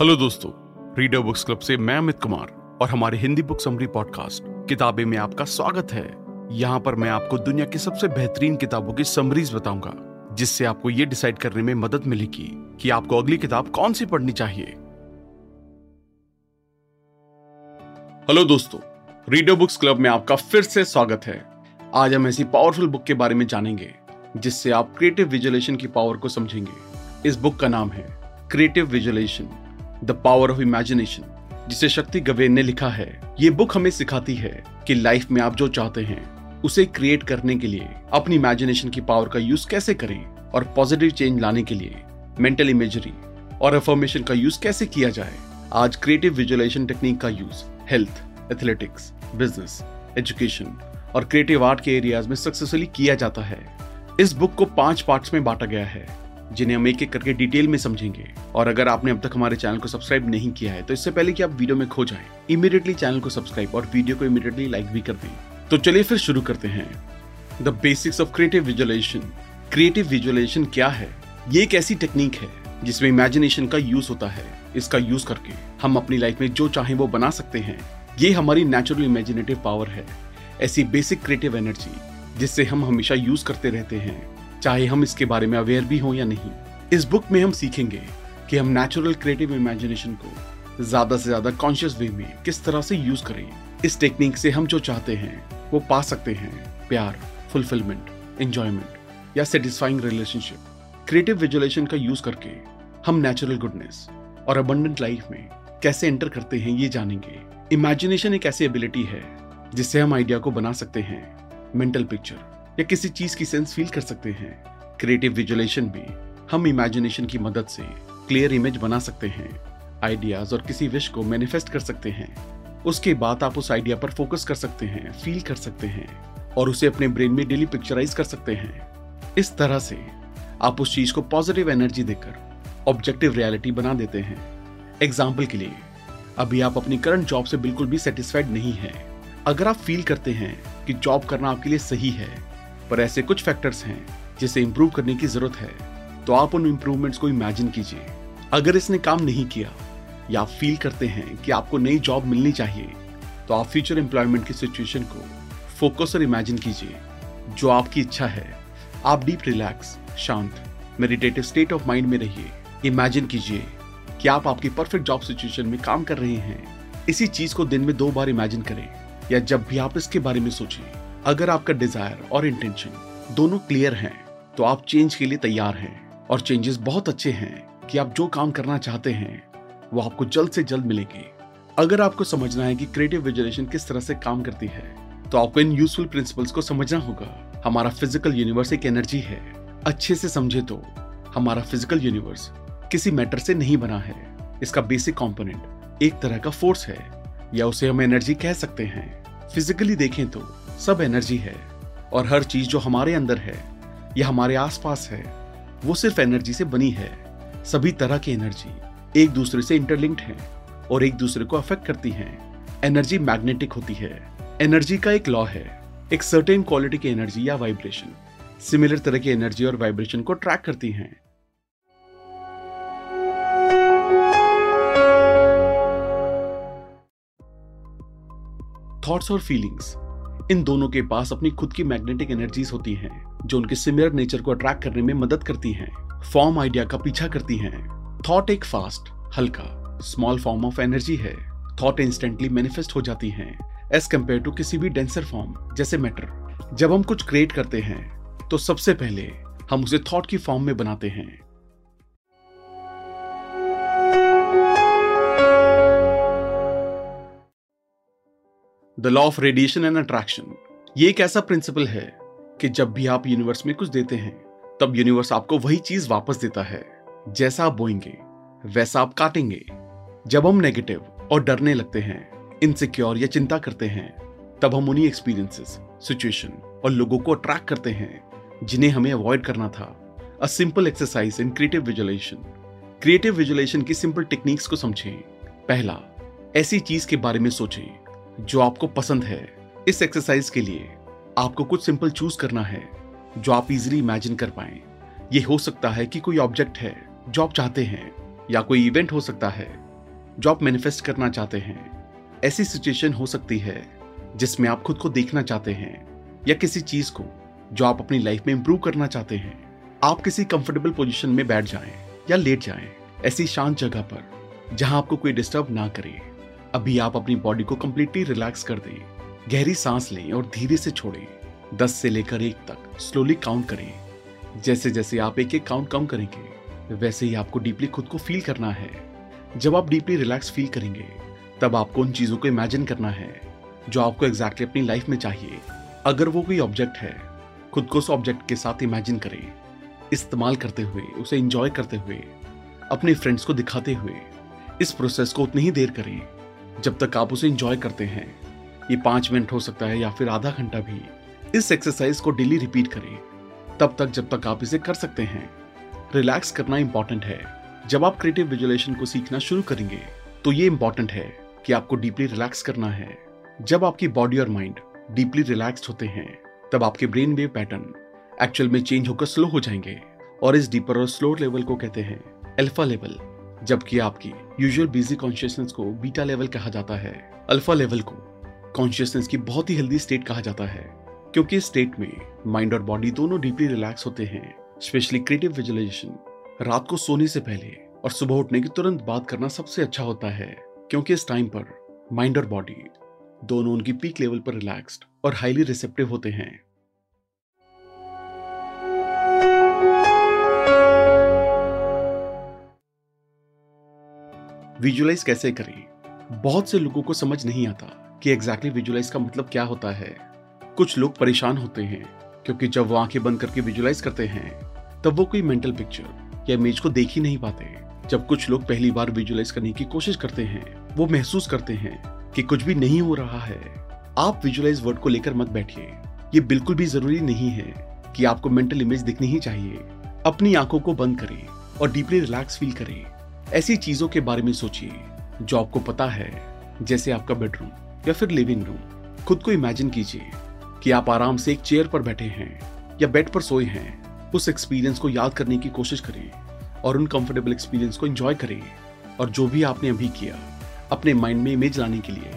Hello दोस्तों reader books club से मैं अमित कुमार और हमारे हिंदी बुक समरी पॉडकास्ट किताबें में आपका स्वागत है। यहाँ पर मैं आपको दुनिया की सबसे बेहतरीन किताबों की समरीज बताऊँगा, जिससे आपको ये डिसाइड करने में मदद मिलेगी कि आपको अगली किताब कौन सी पढ़नी चाहिए। हेलो दोस्तों रीडर बुक्स क्लब में आपका फिर से स्वागत है। आज हम ऐसी पावरफुल बुक के बारे में जानेंगे, जिससे आप क्रिएटिव विजुलेशन की पावर को समझेंगे। इस बुक का नाम है creative visualization the power of imagination जिसे शक्ति गवेन ने लिखा है, ये बुक हमें सिखाती है कि लाइफ में आप जो चाहते हैं, उसे क्रिएट करने के लिए, अपनी इमेजिनेशन की पावर का यूज़ कैसे करें और पॉजिटिव चेंज लाने के लिए मेंटल इमेजरी और अफर्मेशन का यूज़ कैसे किया जाए। आज क्रिएटिव विजुअलाइजेशन टेक्निक का use health athletics business education और क्रिएटिव आर्ट के एरियाज़ में सक्सेसफुली किया जाता है। इस बुक को पाँच पार्ट्स में बांटा गया है। जिन्हें हम एक एक करके डिटेल में समझेंगे। और अगर आपने अब तक हमारे चैनल को सब्सक्राइब नहीं किया है तो इससे पहले कि आप वीडियो में खो जाएँ इमीडिएटली चैनल को सब्सक्राइब और वीडियो को इमीडिएटली लाइक भी कर दें। तो चलिए फिर शुरू करते हैं। The basics of creative visualization creative visualization क्या है? ये एक ऐसी टेक्निक है, जिसमें इमेजिनेशन का यूज़ होता है। इसका यूज़ करके हम अपनी लाइफ में जो चाहे वो बना सकते हैं। ये हमारी नेचुरल इमेजिनेटिव पावर है। ऐसी बेसिक क्रिएटिव एनर्जी जिससे हम हमेशा यूज़ करते रहते हैं। चाहे हम इसके बारे में अवेयर भी हों या नहीं, इस बुक में हम सीखेंगे कि हम नेचुरल क्रिएटिव इमेजिनेशन को ज़्यादा से ज़्यादा कॉन्शियस वे में किस तरह से यूज़ करें। इस टेक्निक से हम जो चाहते हैं, वो पा सकते हैं प्यार फुलफिलमेंट एंजॉयमेंट या सेटिस्फाइंग रिलेशनशिप क्रिएटिव विजुअलाइजेशन का यूज़ करके हम नेचुरल गुडनेस और अबंडेंट लाइफ में कैसे एंटर करते हैं, ये जानेंगे। इमेजिनेशन एक ऐसी एबिलिटी है जिससे हम आइडिया को बना सकते हैं। मेंटल पिक्चर या किसी चीज़ की सेंस फील कर सकते हैं। क्रिएटिव विजुअलेशन में हम इमेजिनेशन की मदद से क्लियर इमेज बना सकते हैं। आइडियाज़ और किसी विश को मैनिफेस्ट कर सकते हैं। उसके बाद आप उस आइडिया पर फोकस कर सकते हैं फील कर सकते हैं और उसे अपने ब्रेन में डेली पिक्चराइज कर सकते हैं। इस तरह से आप उस चीज़ को पॉजिटिव एनर्जी देकर ऑब्जेक्टिव रियलिटी बना देते हैं। एग्ज़ाम्पल के लिए, अभी आप अपनी करंट जॉब से बिल्कुल भी सेटिस्फाइड नहीं है। अगर आप फील करते हैं कि जॉब करना आपके लिए सही है पर ऐसे कुछ फैक्टर्स हैं जिसे इंप्रूव करने की ज़रूरत है। तो आप उन इंप्रूवमेंट्स को इमेजिन कीजिए। अगर इसने काम नहीं किया या आप फील करते हैं कि आपको नई जॉब मिलनी चाहिए तो आप फ्यूचर एम्प्लॉयमेंट की सिचुएशन को फोकस और इमेजिन कीजिए। जो आपकी इच्छा है, आप डीप रिलैक्स शांत मेडिटेटिव स्टेट ऑफ़ माइंड में रहिए। इमेजिन कीजिए कि आप आपकी परफेक्ट जॉब सिचुएशन में काम कर रहे हैं। इसी चीज़ को दिन में दो बार इमेजिन करें या जब भी आप इसके बारे में सोचें अगर आपका डिज़ायर और इंटेंशन दोनों क्लियर हैं तो आप चेंज के लिए तैयार हैं। और चेंजेस बहुत अच्छे हैं कि आप जो काम करना चाहते हैं, वो आपको जल्द से जल्द मिलेंगे। अगर आपको समझना है कि क्रिएटिव विजुअलाइजेशन किस तरह से काम करती है तो आपको इन यूजफुल प्रिंसिपल्स को समझना होगा। हमारा फ़िज़िकल यूनिवर्स एक एनर्जी है। अच्छे से समझे तो हमारा फ़िज़िकल यूनिवर्स किसी मैटर से नहीं बना है। इसका बेसिक कंपोनेंट एक तरह का फोर्स है, या उसे हम एनर्जी कह सकते हैं। फिजिकली देखें तो सब एनर्जी है और हर चीज़ जो हमारे अंदर है या हमारे आसपास है, वो सिर्फ़ एनर्जी से बनी है। सभी तरह की एनर्जी एक दूसरे से इंटरलिंक्ड है और एक दूसरे को अफेक्ट करती हैं। एनर्जी मैग्नेटिक होती है। एनर्जी का एक लॉ है, एक सर्टेन क्वालिटी की एनर्जी या वाइब्रेशन सिमिलर तरह की एनर्जी और वाइब्रेशन को ट्रैक करती हैं। थॉट्स और फीलिंग्स इन दोनों के पास अपनी खुद की मैग्नेटिक एनर्जीज होती हैं, जो उनके सिमिलर नेचर को अट्रैक्ट करने में मदद करती हैं फॉर्म आइडिया का पीछा करती हैं। थॉट एक फास्ट हल्का स्मॉल फॉर्म ऑफ़ एनर्जी है। थॉट इंस्टेंटली मैनिफेस्ट हो जाती हैं एज कंपेयर टू किसी भी डेंसर फॉर्म जैसे मैटर जब हम कुछ क्रिएट करते हैं तो सबसे पहले हम उसे थॉट की फॉर्म में बनाते हैं। The law of radiation and attraction ये एक ऐसा प्रिंसिपल है कि जब भी आप यूनिवर्स में कुछ देते हैं, तब यूनिवर्स आपको वही चीज़ वापस देता है। जैसा आप बोएँगे, वैसा आप काटेंगे। जब हम नेगेटिव और डरने लगते हैं इनसिक्योर या चिंता करते हैं, तब हम उन्हीं एक्सपीरियंसेस सिचुएशन और लोगों को अट्रैक्ट करते हैं, जिन्हें हमें अवॉइड करना था। A simple exercise in creative visualization creative visualization की सिंपल टेक्निक्स को समझें। पहला, ऐसी चीज़ के बारे में सोचें। जो आपको पसंद है। इस एक्सरसाइज के लिए आपको कुछ सिंपल चूज़ करना है, जो आप इजीली इमेजिन कर पाए। ये हो सकता है कि कोई ऑब्जेक्ट है, जो आप चाहते हैं, या कोई इवेंट हो सकता है, जो आप मैनिफेस्ट करना चाहते हैं। ऐसी सिचुएशन हो सकती है, जिसमें आप खुद को देखना चाहते हैं, या किसी चीज़ को, जो आप अपनी लाइफ में इंप्रूव करना चाहते हैं। आप किसी कंफर्टेबल पोजीशन में बैठ जाएँ, या लेट जाएँ, ऐसी शांत जगह पर, जहाँ आपको कोई डिस्टर्ब ना करे। अभी आप अपनी बॉडी को कम्प्लीटली रिलैक्स कर दें। गहरी सांस लें और धीरे से छोड़ें। दस से लेकर एक तक स्लोली काउंट करें। जैसे जैसे आप एक एक काउंट कम करेंगे, वैसे ही आपको डीपली खुद को फील करना है। जब आप डीपली रिलैक्स फील करेंगे, तब आपको उन चीज़ों को इमेजिन करना है, जो आपको एग्जैक्टली exactly अपनी लाइफ में चाहिए। अगर वो कोई ऑब्जेक्ट है, खुद को उस ऑब्जेक्ट के साथ इमेजिन करें। इस्तेमाल करते हुए, उसे इंजॉय करते हुए, अपने फ्रेंड्स को दिखाते हुए, इस प्रोसेस को उतनी ही देर करें। जब तक आप उसे इंजॉय करते हैं। ये पाँच मिनट हो सकता है या फिर आधा घंटा भी। इस एक्सरसाइज को डेली रिपीट करें। तब तक जब तक आप इसे कर सकते हैं। रिलैक्स करना इंपॉर्टेंट है। जब आप क्रिएटिव विजुलेशन को सीखना शुरू करेंगे तो ये इंपॉर्टेंट है कि आपको डीपली रिलैक्स करना है। जब आपकी बॉडी और माइंड डीपली रिलैक्स होते हैं, तब आपके ब्रेन वेव पैटर्न एक्चुअल में चेंज होकर स्लो हो जाएँगे। और इस डीपर और स्लो लेवल को कहते हैं अल्फ़ा लेवल जबकि आपकी यूजुअल बिज़ी कॉन्शियसनेस को बीटा लेवल कहा जाता है अल्फ़ा लेवल को कॉन्शियसनेस की बहुत ही हेल्दी स्टेट कहा जाता है, क्योंकि इस स्टेट में माइंड और बॉडी दोनों डीपली रिलैक्स होते हैं स्पेशली क्रिएटिव विजुअलाइजेशन रात को सोने से पहले और सुबह उठने के तुरंत बाद करना सबसे अच्छा होता है, क्योंकि इस टाइम पर माइंड और बॉडी दोनों उनकी पीक लेवल पर रिलैक्स्ड और हाईली रिसेप्टिव होते हैं। विजुलाइज कैसे करें? बहुत से लोगों को समझ नहीं आता कि एग्जैक्टली विजुलाइज का मतलब क्या होता है। कुछ लोग परेशान होते हैं, क्योंकि जब वो आँखें बंद करके विजुलाइज करते हैं, तब वो कोई मेंटल पिक्चर या इमेज को देख ही नहीं पाते। जब कुछ लोग पहली बार विजुलाइज करने की कोशिश करते हैं, वो महसूस करते हैं कि कुछ भी नहीं हो रहा है। आप विजुलाइज वर्ड को लेकर मत बैठिए। ये बिल्कुल भी ज़रूरी नहीं है कि आपको मेंटल इमेज दिखनी ही चाहिए। अपनी आँखों को बंद करें और डीपली रिलैक्स फील करें। ऐसी चीज़ों के बारे में सोचिए, जो आपको पता है, जैसे आपका बेडरूम या फिर लिविंग रूम खुद को इमेजिन कीजिए कि आप आराम से एक चेयर पर बैठे हैं या बेड पर सोए हैं। उस एक्सपीरियंस को याद करने की कोशिश करें और उन कंफर्टेबल एक्सपीरियंस को एंजॉय करें और जो भी आपने अभी किया, अपने माइंड में इमेज लाने के लिए,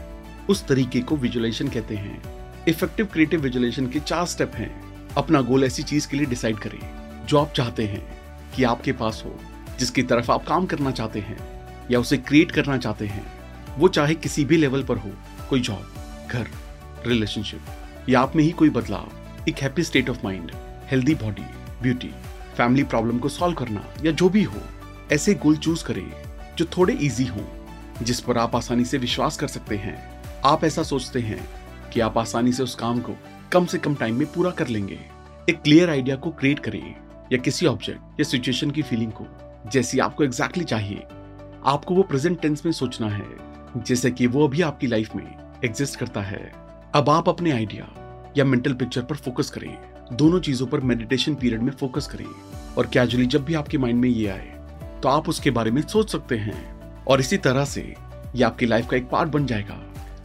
उस तरीके को विजुअलाइजेशन कहते हैं। इफ़ेक्टिव क्रिएटिव विजुअलाइजेशन के चार स्टेप हैं। अपना गोल ऐसी चीज़ के लिए डिसाइड करें, जो आप चाहते हैं कि आपके पास हो। जिसकी तरफ़ आप काम करना चाहते हैं या उसे क्रिएट करना चाहते हैं, वो चाहे किसी भी लेवल पर हो, कोई जॉब घर रिलेशनशिप या आप में ही कोई बदलाव, एक happy state of mind healthy body beauty family problem को सॉल्व करना, या जो भी हो, ऐसे गोल चूज़ करें जो थोड़े इजी हों, जिस पर आप आसानी से विश्वास कर सकते हैं। आप ऐसा सोचते हैं कि आप आसानी से उस काम को कम से कम टाइम में पूरा कर लेंगे। एक क्लियर आइडिया को क्रिएट करें, या किसी ऑब्जेक्ट या सिचुएशन की फीलिंग को जैसी आपको एग्जैक्टली exactly चाहिए। आपको वो प्रेजेंट टेंस में सोचना है, जैसे कि वो अभी आपकी लाइफ में एग्जिस्ट करता है। अब आप अपने आइडिया या मेंटल पिक्चर पर फोकस करें। दोनों चीज़ों पर मेडिटेशन पीरियड में फोकस करें। और कैजुअली जब भी आपके माइंड में ये आए तो आप उसके बारे में सोच सकते हैं। और इसी तरह से ये आपकी लाइफ का एक पार्ट बन जाएगा।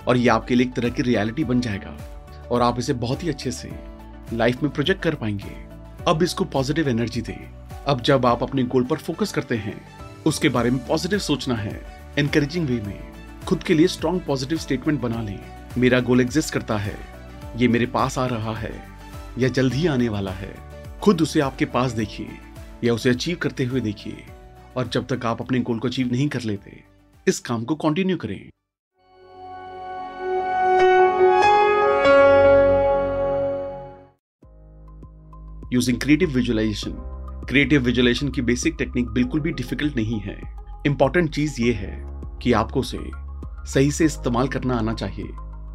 और ये आपके लिए एक तरह की रियलिटी बन जाएगा। और आप इसे बहुत ही अच्छे से लाइफ में प्रोजेक्ट कर पाएँगे। अब इसको पॉजिटिव एनर्जी दे। अब जब आप अपने गोल पर फोकस करते हैं, उसके बारे में पॉजिटिव सोचना है। एनकरेजिंग वे में, खुद के लिए स्ट्रॉन्ग पॉजिटिव स्टेटमेंट बना लें। मेरा गोल एग्जिस्ट करता है। ये मेरे पास आ रहा है। या जल्द ही आने वाला है। खुद उसे आपके पास देखिए, या उसे अचीव करते हुए देखिए। और जब तक आप अपने गोल को अचीव नहीं कर लेते, इस काम को कंटिन्यू करें। Using creative visualisation creative visualisation की बेसिक टेक्निक बिल्कुल भी डिफ़िकल्ट नहीं है। इंपॉर्टेंट चीज़ ये है कि आपको उसे सही से इस्तेमाल करना आना चाहिए,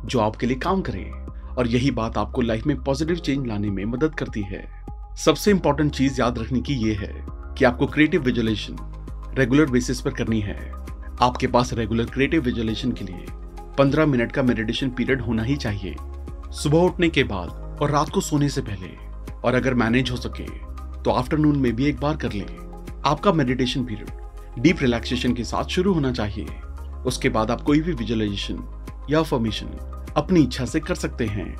जो आपके लिए काम करे। और यही बात आपको लाइफ में पॉजिटिव चेंज लाने में मदद करती है। सबसे इंपॉर्टेंट चीज़ याद रखने की ये है कि आपको क्रिएटिव विजुअलेशन रेगुलर बेसिस पर करनी है। आपके पास रेगुलर क्रिएटिव विजुअलेशन के लिए 15 मिनट का मेडिटेशन पीरियड होना ही चाहिए। सुबह उठने के बाद और रात को सोने से पहले। और अगर मैनेज हो सके तो आफ्टरनून में भी एक बार कर लें। आपका मेडिटेशन पीरियड डीप रिलैक्सेशन के साथ शुरू होना चाहिए। उसके बाद आप कोई भी विजुअलाइजेशन या फॉर्मेशन अपनी इच्छा से कर सकते हैं।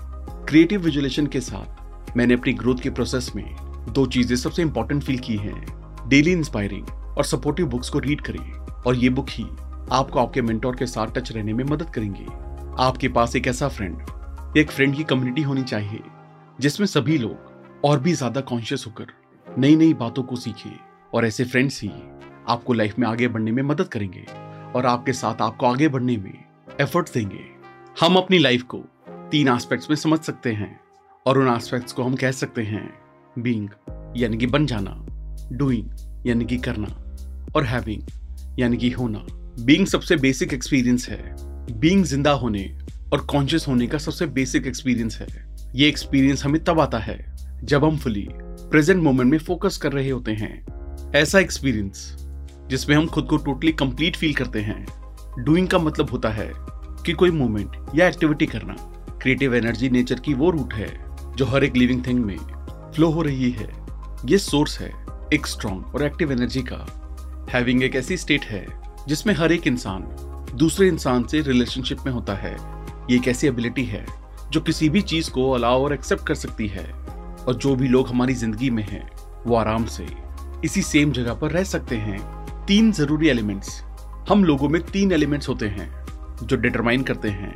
क्रिएटिव विजुलेशन के साथ मैंने अपनी ग्रोथ के प्रोसेस में दो चीज़ें सबसे इंपॉर्टेंट फील की हैं। डेली इंस्पायरिंग और सपोर्टिव बुक्स को रीड करें और ये बुक ही आपको आपके मेंटोर के साथ टच रहने में मदद करेंगे। आपके पास एक ऐसा फ्रेंड एक फ्रेंड की कम्युनिटी होनी चाहिए, जिसमें सभी लोग और भी ज़्यादा कॉन्शियस होकर नई नई बातों को सीखे और ऐसे फ्रेंड्स ही आपको लाइफ में आगे बढ़ने में मदद करेंगे और आपके साथ आपको आगे बढ़ने में एफर्ट देंगे। हम अपनी लाइफ को तीन एस्पेक्ट्स में समझ सकते हैं और उन एस्पेक्ट्स को हम कह सकते हैं बीइंग यानी कि बन जाना डूइंग यानी कि करना और हैविंग यानी कि होना। बीइंग सबसे बेसिक एक्सपीरियंस है। बीइंग ज़िंदा होने और कॉन्शियस होने का सबसे बेसिक एक्सपीरियंस है। ये एक्सपीरियंस हमें तब आता है जब हम फुली प्रेजेंट मोमेंट में फोकस कर रहे होते हैं। ऐसा एक्सपीरियंस जिसमें हम खुद को टोटली कंप्लीट फील करते हैं। डूइंग का मतलब होता है कि कोई मूवमेंट या एक्टिविटी करना। क्रिएटिव एनर्जी नेचर की वो रूट है, जो हर एक लिविंग थिंग में फ्लो हो रही है। ये सोर्स है, एक स्ट्रॉन्ग और एक्टिव एनर्जी का। हैविंग एक ऐसी स्टेट है, जिसमें हर एक इंसान दूसरे इंसान से रिलेशनशिप में होता है। ये एक ऐसी एबिलिटी है, जो किसी भी चीज़ को अलाव और एक्सेप्ट कर सकती है। और जो भी लोग हमारी ज़िंदगी में हैं, वो आराम से इसी सेम जगह पर रह सकते हैं। तीन ज़रूरी एलिमेंट्स हम लोगों में तीन एलिमेंट्स होते हैं, जो डिटरमाइन करते हैं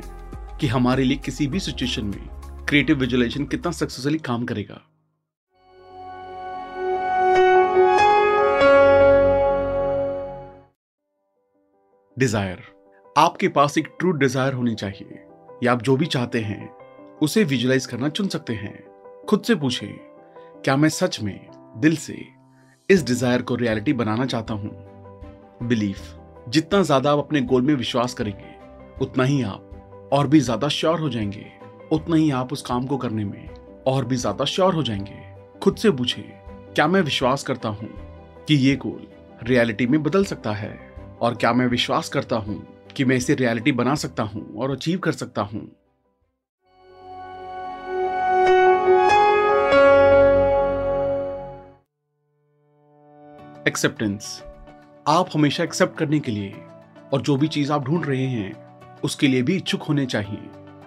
कि हमारे लिए किसी भी सिचुएशन में क्रिएटिव विजुअलाइजेशन कितना सक्सेसफुली काम करेगा। डिज़ायर आपके पास एक ट्रू डिज़ायर होनी चाहिए। या आप जो भी चाहते हैं, उसे विजुलाइज करना चुन सकते हैं। खुद से पूछे, क्या मैं सच में दिल से इस डिज़ायर को रियलिटी बनाना चाहता हूँ? बिलीफ जितना ज़्यादा आप अपने गोल में विश्वास करेंगे, उतना ही आप और भी ज़्यादा श्योर हो जाएँगे। उतना ही आप उस काम को करने में और भी ज़्यादा श्योर हो जाएँगे। खुद से पूछे, क्या मैं विश्वास करता हूँ कि ये गोल रियलिटी में बदल सकता है? और क्या मैं विश्वास करता हूँ कि मैं इसे रियलिटी बना सकता हूँ और अचीव कर सकता हूँ? एक्सेप्टेंस आप हमेशा एक्सेप्ट करने के लिए और जो भी चीज़ आप ढूंढ रहे हैं, उसके लिए भी इच्छुक होने चाहिए।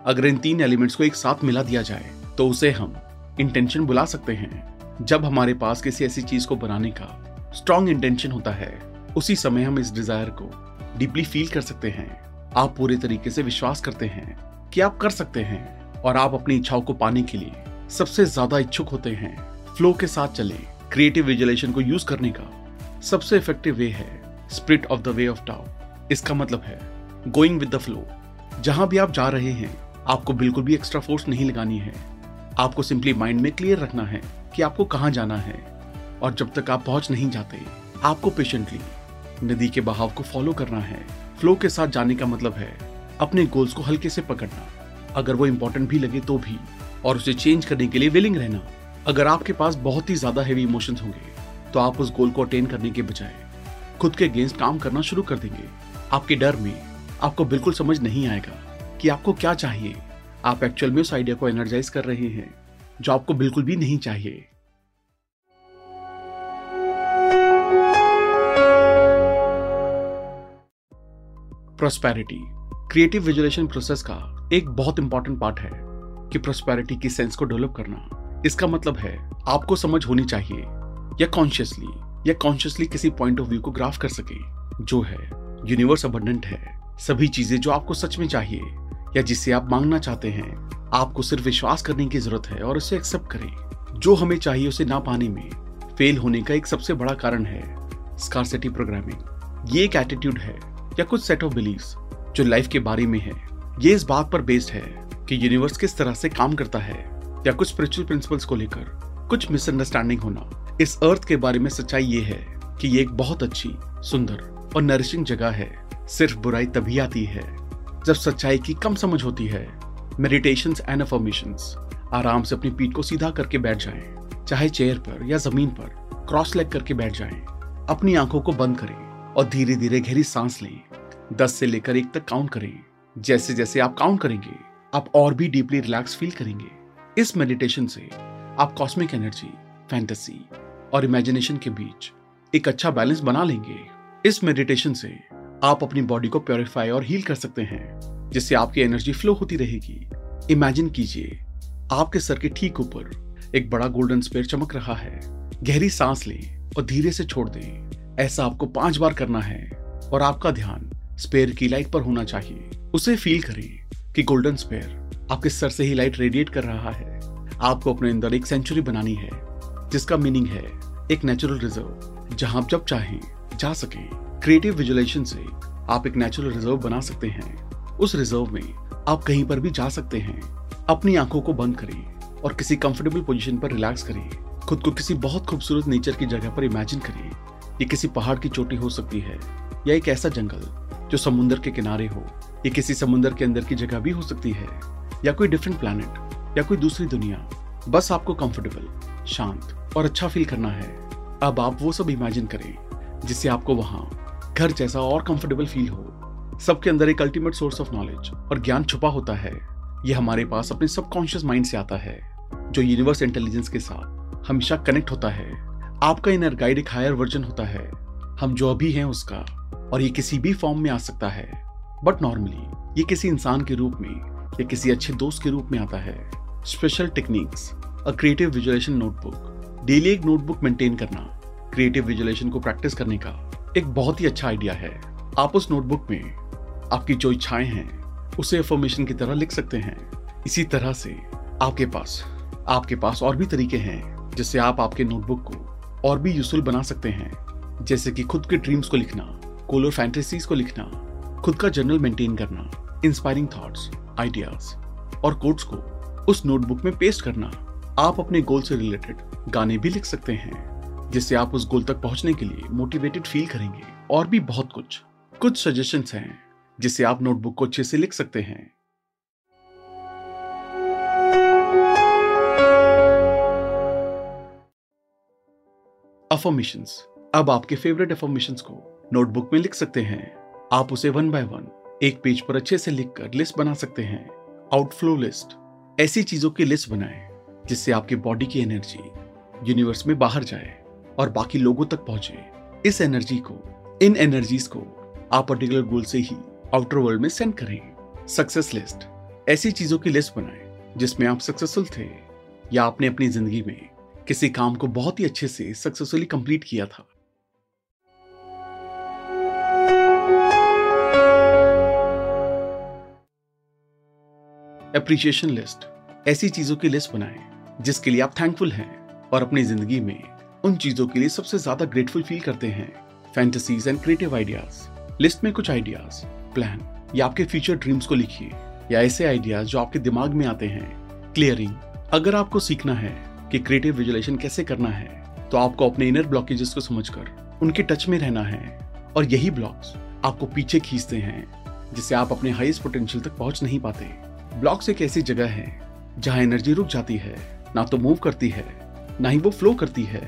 अगर इन तीन एलिमेंट्स को एक साथ मिला दिया जाए तो उसे हम इंटेंशन बुला सकते हैं। जब हमारे पास किसी ऐसी चीज़ को बनाने का स्ट्रॉन्ग इंटेंशन होता है, उसी समय हम इस डिज़ायर को डीपली फील कर सकते हैं। आप पूरे तरीके से विश्वास करते हैं कि आप कर सकते हैं और आप अपनी इच्छाओं को पाने के लिए सबसे ज़्यादा इच्छुक होते हैं। फ्लो के साथ चले क्रिएटिव विजुअलाइजेशन को यूज़ करने का। सबसे इफ़ेक्टिव वे है spirit of the way of Tao इसका मतलब है गोइंग विद द फ्लो जहाँ भी आप जा रहे हैं, आपको बिल्कुल भी एक्स्ट्रा फोर्स नहीं लगानी है। आपको सिंपली माइंड में क्लियर रखना है कि आपको कहाँ जाना है। और जब तक आप पहुँच नहीं जाते, आपको पेशेंटली नदी के बहाव को फॉलो करना है। फ्लो के साथ जाने का मतलब है अपने गोल्स को हल्के से पकड़ना। अगर वो इम्पोर्टेंट भी लगे तो भी, और उसे चेंज करने के लिए विलिंग रहना। अगर आपके पास बहुत ही ज़्यादा हैवी इमोशंस होंगे तो आप उस गोल को अटेन करने के बजाय खुद के अगेंस्ट काम करना शुरू कर देंगे। आपके डर में आपको बिल्कुल समझ नहीं आएगा कि आपको क्या चाहिए। आप एक्चुअल में उस आइडिया को एनर्जाइज कर रहे हैं, जो आपको बिल्कुल भी नहीं चाहिए। प्रोस्पेरिटी क्रिएटिव विजुलेशन प्रोसेस का एक बहुत इंपॉर्टेंट पार्ट है कि प्रोस्पेरिटी की सेंस को डेवलप करना। इसका मतलब है, आपको समझ होनी चाहिए या कॉन्शियसली या कॉन्शियसली किसी पॉइंट ऑफ़ व्यू को ग्राफ कर सके, जो है यूनिवर्स अबंडेंट है, सभी चीज़ें जो आपको सच में चाहिए, या जिसे आप मांगना चाहते हैं, आपको सिर्फ़ विश्वास करने की ज़रूरत है और उसे एक्सेप्ट करें। जो हमें चाहिए उसे ना पाने में फेल होने का एक सबसे बड़ा कारण है स्कारसिटी प्रोग्रामिंग ये एक एटीट्यूड है, या कुछ सेट ऑफ़ बिलीव्स जो लाइफ के बारे में है। ये इस बात पर बेस्ड है कि यूनिवर्स किस तरह से काम करता है, या कुछ स्पिरिचुअल प्रिंसिपल्स को लेकर, कुछ मिसअंडरस्टैंडिंग होना। इस अर्थ के बारे में सच्चाई ये है कि ये एक बहुत अच्छी सुंदर और नरिशिंग जगह है। सिर्फ़ बुराई तभी आती है जब सच्चाई की कम समझ होती है। मेडिटेशन एंड अफर्मेशन आराम से अपनी पीठ को सीधा करके बैठ जाएँ, चाहे चेयर पर या ज़मीन पर क्रॉस लेग करके बैठ जाएँ, अपनी आँखों को बंद करें और धीरे धीरे गहरी सांस लें। दस से लेकर एक तक काउंट करें। जैसे जैसे आप काउंट करेंगे आप और भी डीपली रिलैक्स फील करेंगे। इस मेडिटेशन से आप कॉस्मिक एनर्जी फैंटेसी और इमेजिनेशन के बीच एक अच्छा बैलेंस बना लेंगे। इस मेडिटेशन से आप अपनी बॉडी को प्योरीफाई और हील कर सकते हैं, जिससे आपकी एनर्जी फ्लो होती रहेगी। इमेजिन कीजिए, आपके सर के ठीक ऊपर एक बड़ा गोल्डन स्पेयर चमक रहा है। गहरी सांस लें और धीरे से छोड़ दें। ऐसा आपको पाँच बार करना है और आपका ध्यान स्पेयर की लाइट पर होना चाहिए। उसे फील करें कि गोल्डन स्पेयर आपके सर से ही लाइट रेडिएट कर रहा है। आपको अपने अंदर एक सेंचुरी बनानी है। जिसका मीनिंग है एक नेचुरल रिज़र्व जहाँ आप जब चाहें, जा सके। क्रिएटिव विजुलेशन से आप एक नेचुरल रिज़र्व बना सकते हैं। उस रिज़र्व में आप कहीं पर भी जा सकते हैं। अपनी आँखों को बंद करें और किसी कंफर्टेबल पोजीशन पर रिलैक्स करें। खुद को किसी बहुत खूबसूरत नेचर की जगह पर इमेजिन करें। ये किसी पहाड़ की चोटी हो सकती है, या एक ऐसा जंगल जो समुद्र के किनारे हो। ये किसी समुद्र के अंदर की जगह भी हो सकती है, या कोई डिफरेंट प्लानट या कोई दूसरी दुनिया। बस आपको कंफर्टेबल शांत और अच्छा फील करना है। अब आप वो सब इमेजिन करें, जिससे आपको वहाँ घर जैसा और कंफर्टेबल फील हो। सबके अंदर एक अल्टीमेट सोर्स ऑफ़ नॉलेज और ज्ञान छुपा होता है। ये हमारे पास अपने सबकॉन्शियस माइंड से आता है, जो यूनिवर्स इंटेलिजेंस के साथ हमेशा कनेक्ट होता है। आपका इनर गाइड एक हायर वर्जन होता है। हम जो अभी हैं उसका और ये किसी भी फॉर्म में आ सकता है। बट नॉर्मली ये किसी इंसान के रूप में, या किसी अच्छे दोस्त के रूप में आता है। Special techniques a creative visualisation notebook daily एक नोटबुक मेंटेन करना क्रिएटिव विजुलेशन को प्रैक्टिस करने का एक बहुत ही अच्छा आइडिया है। आप उस नोटबुक में आपकी जो इच्छाएँ हैं, उसे अफर्मेशन की तरह लिख सकते हैं। इसी तरह से आपके पास आपके पास और भी तरीके हैं, जिससे आप आपके नोटबुक को और भी यूजफुल बना सकते हैं। जैसे कि खुद के ड्रीम्स को लिखना कोलर फैंटेसीज को लिखना, खुद का जर्नल मेंटेन करना इंस्पायरिंग थॉट्स आइडियाज़ और कोड्स को उस नोटबुक में पेस्ट करना। आप अपने गोल से रिलेटेड गाने भी लिख सकते हैं, जिससे आप उस गोल तक पहुँचने के लिए मोटिवेटेड फील करेंगे। और भी बहुत कुछ। कुछ सजेशंस हैं, जिससे आप नोटबुक को अच्छे से लिख सकते हैं। अफर्मेशंस अब आपके फेवरेट अफर्मेशंस को नोटबुक में लिख सकते हैं। आप उसे वन बाय वन एक पेज पर अच्छे से लिखकर लिस्ट बना सकते हैं। आउटफ्लो लिस्ट ऐसी चीज़ों की लिस्ट बनाएँ, जिससे आपके बॉडी की एनर्जी यूनिवर्स में बाहर जाए और बाकी लोगों तक पहुँचे। इस एनर्जी को, इन एनर्जीज को आप पर्टिकुलर गोल से ही आउटर वर्ल्ड में सेंड करें। सक्सेस लिस्ट ऐसी चीज़ों की लिस्ट बनाएँ, जिसमें आप सक्सेसफुल थे या आपने अपनी ज़िंदगी में किसी काम को बहुत ही अच्छे से सक्सेसफुली कंप्लीट किया था। अप्रिशिएशन लिस्ट ऐसी चीज़ों की लिस्ट बनाएँ, जिसके लिए आप थैंकफुल हैं और अपनी ज़िंदगी में उन चीज़ों के लिए सबसे ज़्यादा ग्रेटफुल फील करते हैं। Fantasies and creative ideas list में कुछ आइडियाज़ प्लान या आपके फ्यूचर ड्रीम्स को लिखिए, या ऐसे आइडियाज़ जो आपके दिमाग में आते हैं। क्लियरिंग अगर आपको सीखना है कि क्रिएटिव विजुलेशन कैसे करना है तो आपको अपने इनर ब्लॉकेजेस को समझकर उनके टच में रहना है। और यही ब्लॉक्स आपको पीछे खींचते हैं, जिससे आप अपने हाईएस्ट पोटेंशियल तक पहुँच नहीं पाते। ब्लॉक्स एक ऐसी जगह है जहाँ एनर्जी रुक जाती है, ना तो मूव करती है, ना ही वो फ्लो करती है।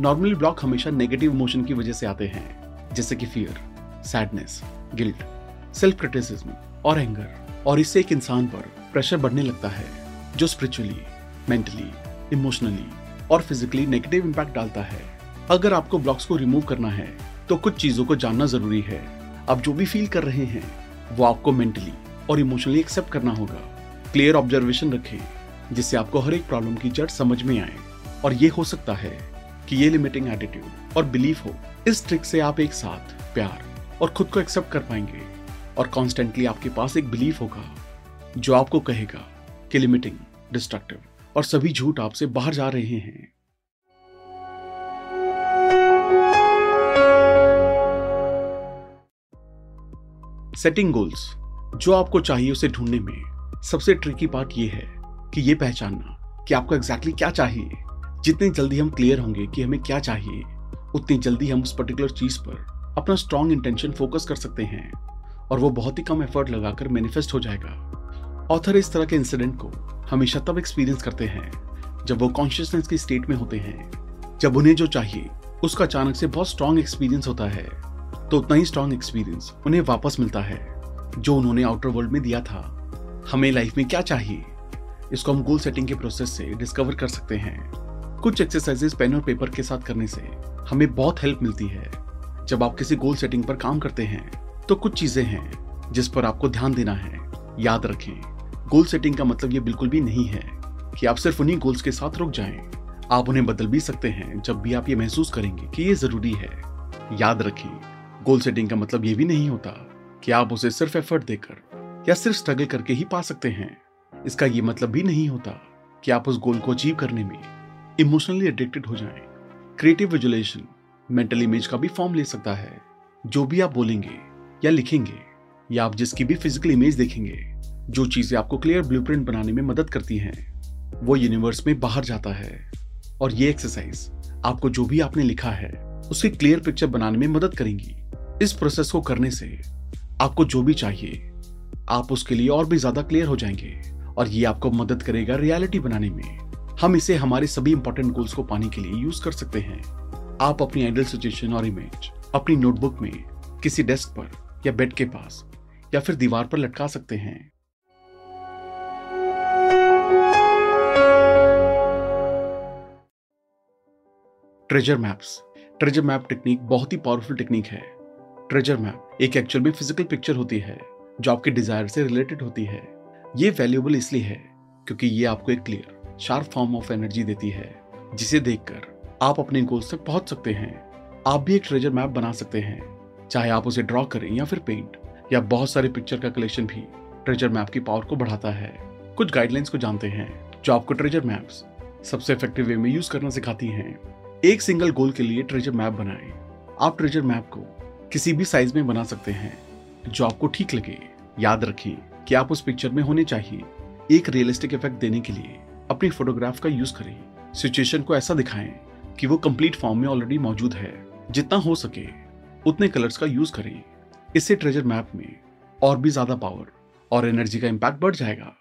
नॉर्मली ब्लॉक हमेशा नेगेटिव इमोशन की वजह से आते हैं, जैसे कि fear sadness guilt self criticism और एंगर और इससे एक इंसान पर प्रेशर बढ़ने लगता है, जो स्पिरिचुअली मेंटली इमोशनली और फिजिकली नेगेटिव इम्पैक्ट डालता है। अगर आपको ब्लॉक्स को रिमूव करना है तो कुछ चीज़ों को जानना ज़रूरी है। आप जो भी फील कर रहे हैं, वो आपको मेंटली और इमोशनली एक्सेप्ट करना होगा। क्लियर ऑब्जर्वेशन रखें, जिससे आपको हर एक प्रॉब्लम की जड़ समझ में आए। और ये हो सकता है कि ये लिमिटिंग एटीट्यूड और बिलीफ हो। इस ट्रिक से आप एक साथ प्यार और खुद को एक्सेप्ट कर पाएँगे और कॉन्स्टेंटली आपके पास एक बिलीफ होगा, जो आपको कहेगा कि लिमिटिंग डिस्ट्रक्टिव और सभी झूठ आपसे बाहर जा रहे हैं। सेटिंग गोल्स जो आपको चाहिए उसे ढूँढने में, सबसे ट्रिकी पार्ट ये है कि ये पहचानना कि आपको एग्जैक्टली exactly क्या चाहिए। जितनी जल्दी हम क्लियर होंगे कि हमें क्या चाहिए, उतनी जल्दी हम उस पर्टिकुलर चीज़ पर अपना स्ट्रॉन्ग इंटेंशन फोकस कर सकते हैं और वो बहुत ही कम एफर्ट लगाकर मैनिफेस्ट हो जाएगा। ऑथर इस तरह के इंसिडेंट को हमेशा तब एक्सपीरियंस करते हैं जब वो कॉन्शियसनेस की स्टेट में होते हैं। जब उन्हें जो चाहिए, उसका अचानक से बहुत स्ट्रॉन्ग एक्सपीरियंस होता है तो उतना ही स्ट्रॉन्ग एक्सपीरियंस उन्हें वापस मिलता है। जो उन्होंने आउटर वर्ल्ड में दिया था। हमें लाइफ में क्या चाहिए? इसको हम गोल सेटिंग के प्रोसेस से डिस्कवर कर सकते हैं। कुछ एक्सरसाइजेस पेन और पेपर के साथ करने से हमें बहुत हेल्प मिलती है। जब आप किसी गोल सेटिंग पर काम करते हैं तो कुछ चीज़ें हैं जिस पर आपको ध्यान देना है। याद रखें गोल सेटिंग का मतलब ये बिल्कुल भी नहीं है कि आप सिर्फ़ उन्हीं गोल्स के साथ रुक जाएँ। आप उन्हें बदल भी सकते हैं जब भी आप ये महसूस करेंगे कि ये ज़रूरी है। याद रखें गोल सेटिंग का मतलब ये भी नहीं होता कि आप उसे सिर्फ़ एफर्ट देकर या सिर्फ़ स्ट्रगल करके ही पा सकते हैं? इसका ये मतलब भी नहीं होता कि आप उस गोल को अचीव करने में इमोशनली एडिक्टेड हो जाएँ। क्रिएटिव विजुलेशन मेंटल इमेज का भी फॉर्म ले सकता है। जो भी आप बोलेंगे या लिखेंगे या आप जिसकी भी फ़िज़िकल इमेज देखेंगे, जो चीज़ें आपको क्लियर ब्लूप्रिंट बनाने में मदद करती हैं, वो यूनिवर्स में बाहर जाता है। और ये एक्सरसाइज आपको जो भी आपने लिखा है, उसकी क्लियर पिक्चर बनाने में मदद करेंगी। इस प्रोसेस को करने से आपको जो भी चाहिए, आप उसके लिए और भी ज़्यादा क्लियर हो जाएँगे और ये आपको मदद करेगा रियलिटी बनाने में। हम इसे हमारे सभी इंपॉर्टेंट गोल्स को पाने के लिए यूज़ कर सकते हैं। आप अपनी आइडल सिचुएशन और इमेज अपनी नोटबुक में किसी डेस्क पर या बेड के पास या फिर दीवार पर लटका सकते हैं। Treasure maps treasure map technique बहुत ही पावरफुल टेक्निक है। ट्रेजर मैप एक एक्चुअल में फ़िज़िकल पिक्चर होती है, जो आपके डिज़ायर से रिलेटेड होती है। ये वैल्यूएबल इसलिए है, क्योंकि ये आपको एक clear sharp form of energy देती है, जिसे देखकर आप अपने गोल्स तक पहुँच सकते हैं। आप भी एक ट्रेजर मैप बना सकते हैं, चाहे आप उसे ड्रॉ करें या फिर पेंट या बहुत सारे पिक्चर का कलेक्शन भी ट्रेजर मैप की पावर को बढ़ाता है। कुछ गाइडलाइंस को जानते हैं, जो आपको ट्रेजर मैप्स सबसे इफ़ेक्टिव वे में यूज़ करना सिखाती हैं। एक सिंगल गोल के लिए ट्रेजर मैप बनाएँ। आप ट्रेजर मैप को किसी भी साइज़ में बना सकते हैं, जो आपको ठीक लगे। याद रखें कि आप उस पिक्चर में होने चाहिए। एक रियलिस्टिक इफ़ेक्ट देने के लिए अपनी फोटोग्राफ का यूज़ करें। सिचुएशन को ऐसा दिखाएँ कि वो कंप्लीट फॉर्म में ऑलरेडी मौजूद है। जितना हो सके, उतने कलर्स का यूज़ करें। इससे ट्रेजर मैप में और भी ज़्यादा पावर और एनर्जी का इम्पैक्ट बढ़ जाएगा।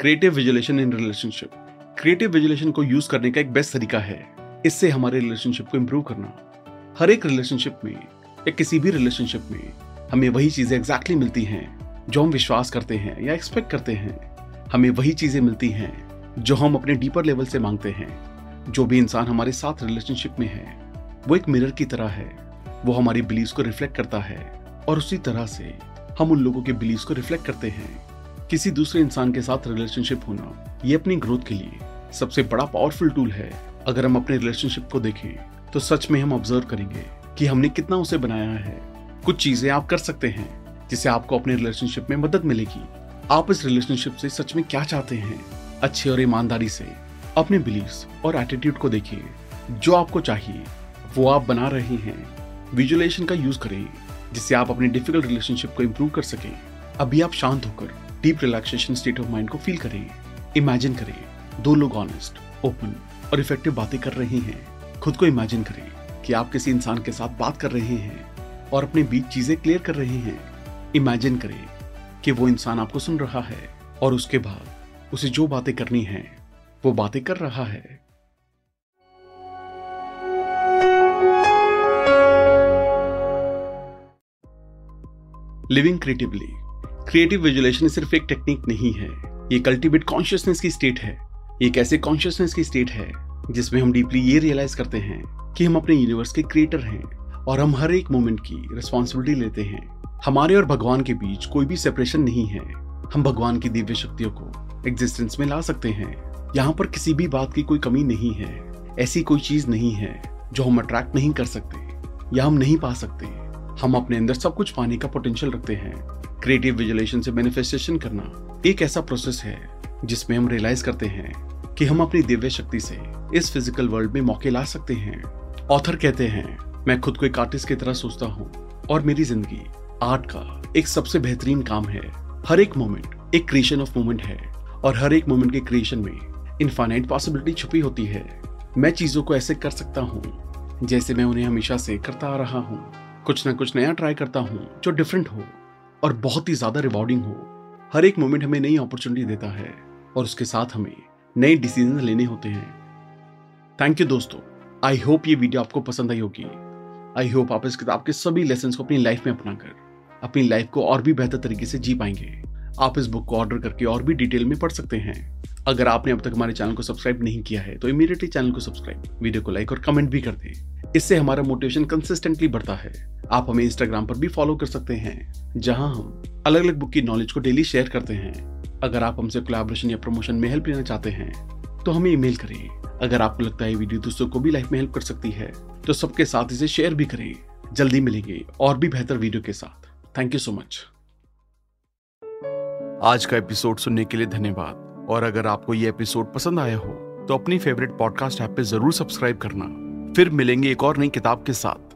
Creative visualisation in relationship creative visualisation को यूज़ करने का एक बेस्ट तरीका है। इससे हमारे रिलेशनशिप को इम्प्रूव करना। हर एक रिलेशनशिप में, या किसी भी रिलेशनशिप में, हमें वही चीज़ें एग्जैक्टली मिलती हैं, जो हम विश्वास करते हैं या एक्सपेक्ट करते हैं। हमें वही चीज़ें मिलती हैं, जो हम अपने डीपर लेवल से मांगते हैं। जो भी इंसान हमारे साथ रिलेशनशिप में है, वो एक मिरर की तरह है। वो हमारी बिलीव्स को रिफ्लेक्ट करता है और उसी तरह से हम उन लोगों के बिलीव्स को रिफ्लेक्ट करते हैं। किसी दूसरे इंसान के साथ रिलेशनशिप होना ये अपनी ग्रोथ के लिए सबसे बड़ा पावरफुल टूल है। अगर हम अपने रिलेशनशिप को देखें तो सच में हम ऑब्ज़र्व करेंगे कि हमने कितना उसे बनाया है। कुछ चीज़ें आप कर सकते हैं, जिससे आपको अपने रिलेशनशिप में मदद मिलेगी। आप इस रिलेशनशिप से सच में क्या चाहते हैं? अच्छे और ईमानदारी से अपने बिलीव्स और एटीट्यूड को देखिए। जो आपको चाहिए, वो आप बना रहे हैं। विजुअलाइजेशन का यूज़ करें, जिससे आप अपनी डिफ़िकल्ट रिलेशनशिप को इम्प्रूव कर सकें। अभी आप शांत होकर deep relaxation state of mind को फील करें। इमेजिन करें दो लोग ऑनेस्ट ओपन और इफ़ेक्टिव बातें कर रहे हैं। खुद को इमेजिन करें कि आप किसी इंसान के साथ बात कर रहे हैं और अपने बीच चीज़ें क्लियर कर रहे हैं। इमेजिन करें कि वो इंसान आपको सुन रहा है और उसके बाद उसे जो बातें करनी है, वो बातें कर रहा है। लिविंग क्रिएटिवली क्रिएटिव विजुलेशन सिर्फ़ एक टेक्निक नहीं है। ये कल्टीवेट कॉन्शियसनेस की स्टेट है। एक ऐसे कॉन्शियसनेस की स्टेट है, जिसमें हम डीपली ये रियलाइज़ करते हैं कि हम अपने यूनिवर्स के क्रिएटर हैं और हम हर एक मोमेंट की रिस्पॉन्सिबिलिटी लेते हैं। हमारे और भगवान के बीच कोई भी सेपरेशन नहीं है। हम भगवान की दिव्य शक्तियों को एग्जिस्टेंस में ला सकते हैं। यहाँ पर किसी भी बात की कोई कमी नहीं है। ऐसी कोई चीज़ नहीं है जो हम अट्रैक्ट नहीं कर सकते या हम नहीं पा सकते। हम अपने अंदर सब कुछ पाने का पोटेंशियल रखते हैं। क्रिएटिव विजुलेशन से मैनिफेस्टेशन करना एक ऐसा प्रोसेस है जिसमें हम रियलाइज़ करते हैं कि हम अपनी दिव्य शक्ति से इस फ़िज़िकल वर्ल्ड में मौके ला सकते हैं। ऑथर कहते हैं, मैं खुद को एक आर्टिस्ट की तरह सोचता हूँ और मेरी ज़िंदगी आर्ट का एक सबसे बेहतरीन काम है। हर एक मोमेंट एक क्रिएशन ऑफ़ मोमेंट है और हर एक मोमेंट के क्रिएशन में इनफाइनाइट पॉसिबिलिटी छुपी होती है। मैं चीज़ों को ऐसे कर सकता हूँ जैसे मैं उन्हें हमेशा से करता आ रहा हूँ। कुछ ना कुछ नया ट्राई करता हूँ जो डिफरेंट हो और बहुत ही ज़्यादा रिवॉर्डिंग हो। हर एक मोमेंट हमें नई अपॉर्चुनिटी देता है और उसके साथ हमें नए डिसीज़न लेने होते हैं। थैंक यू दोस्तों। आई होप ये वीडियो आपको पसंद आई होगी। आई होप आप इस किताब के सभी लेसन को अपनी लाइफ में अपनाकर, अपनी लाइफ को और भी बेहतर तरीके से जी पाएँगे। आप इस बुक को ऑर्डर करके और भी डिटेल में पढ़ सकते हैं। अगर आपने अब तक हमारे चैनल को सब्सक्राइब नहीं किया है तो इमीडिएटली चैनल को सब्सक्राइब वीडियो को लाइक और कमेंट भी कर दें। इससे हमारा मोटिवेशन कंसिस्टेंटली बढ़ता है। आप हमें इंस्टाग्राम पर भी फॉलो कर सकते हैं, जहाँ हम अलग अलग बुक की नॉलेज को डेली शेयर करते हैं। अगर आप हमसे कोलैबोरेशन या प्रमोशन में हेल्प लेना चाहते हैं तो हमें ईमेल करें। अगर आपको लगता है वीडियो दोस्तों को भी लाइफ में हेल्प कर सकती है तो सबके साथ इसे शेयर भी करें। जल्दी मिलेंगे और भी बेहतर वीडियो के साथ। थैंक यू सो मच आज का एपिसोड सुनने के लिए धन्यवाद। और अगर आपको ये एपिसोड पसंद आया हो तो अपनी फेवरेट पॉडकास्ट ऐप पे ज़रूर सब्सक्राइब करना। फिर मिलेंगे एक और नई किताब के साथ।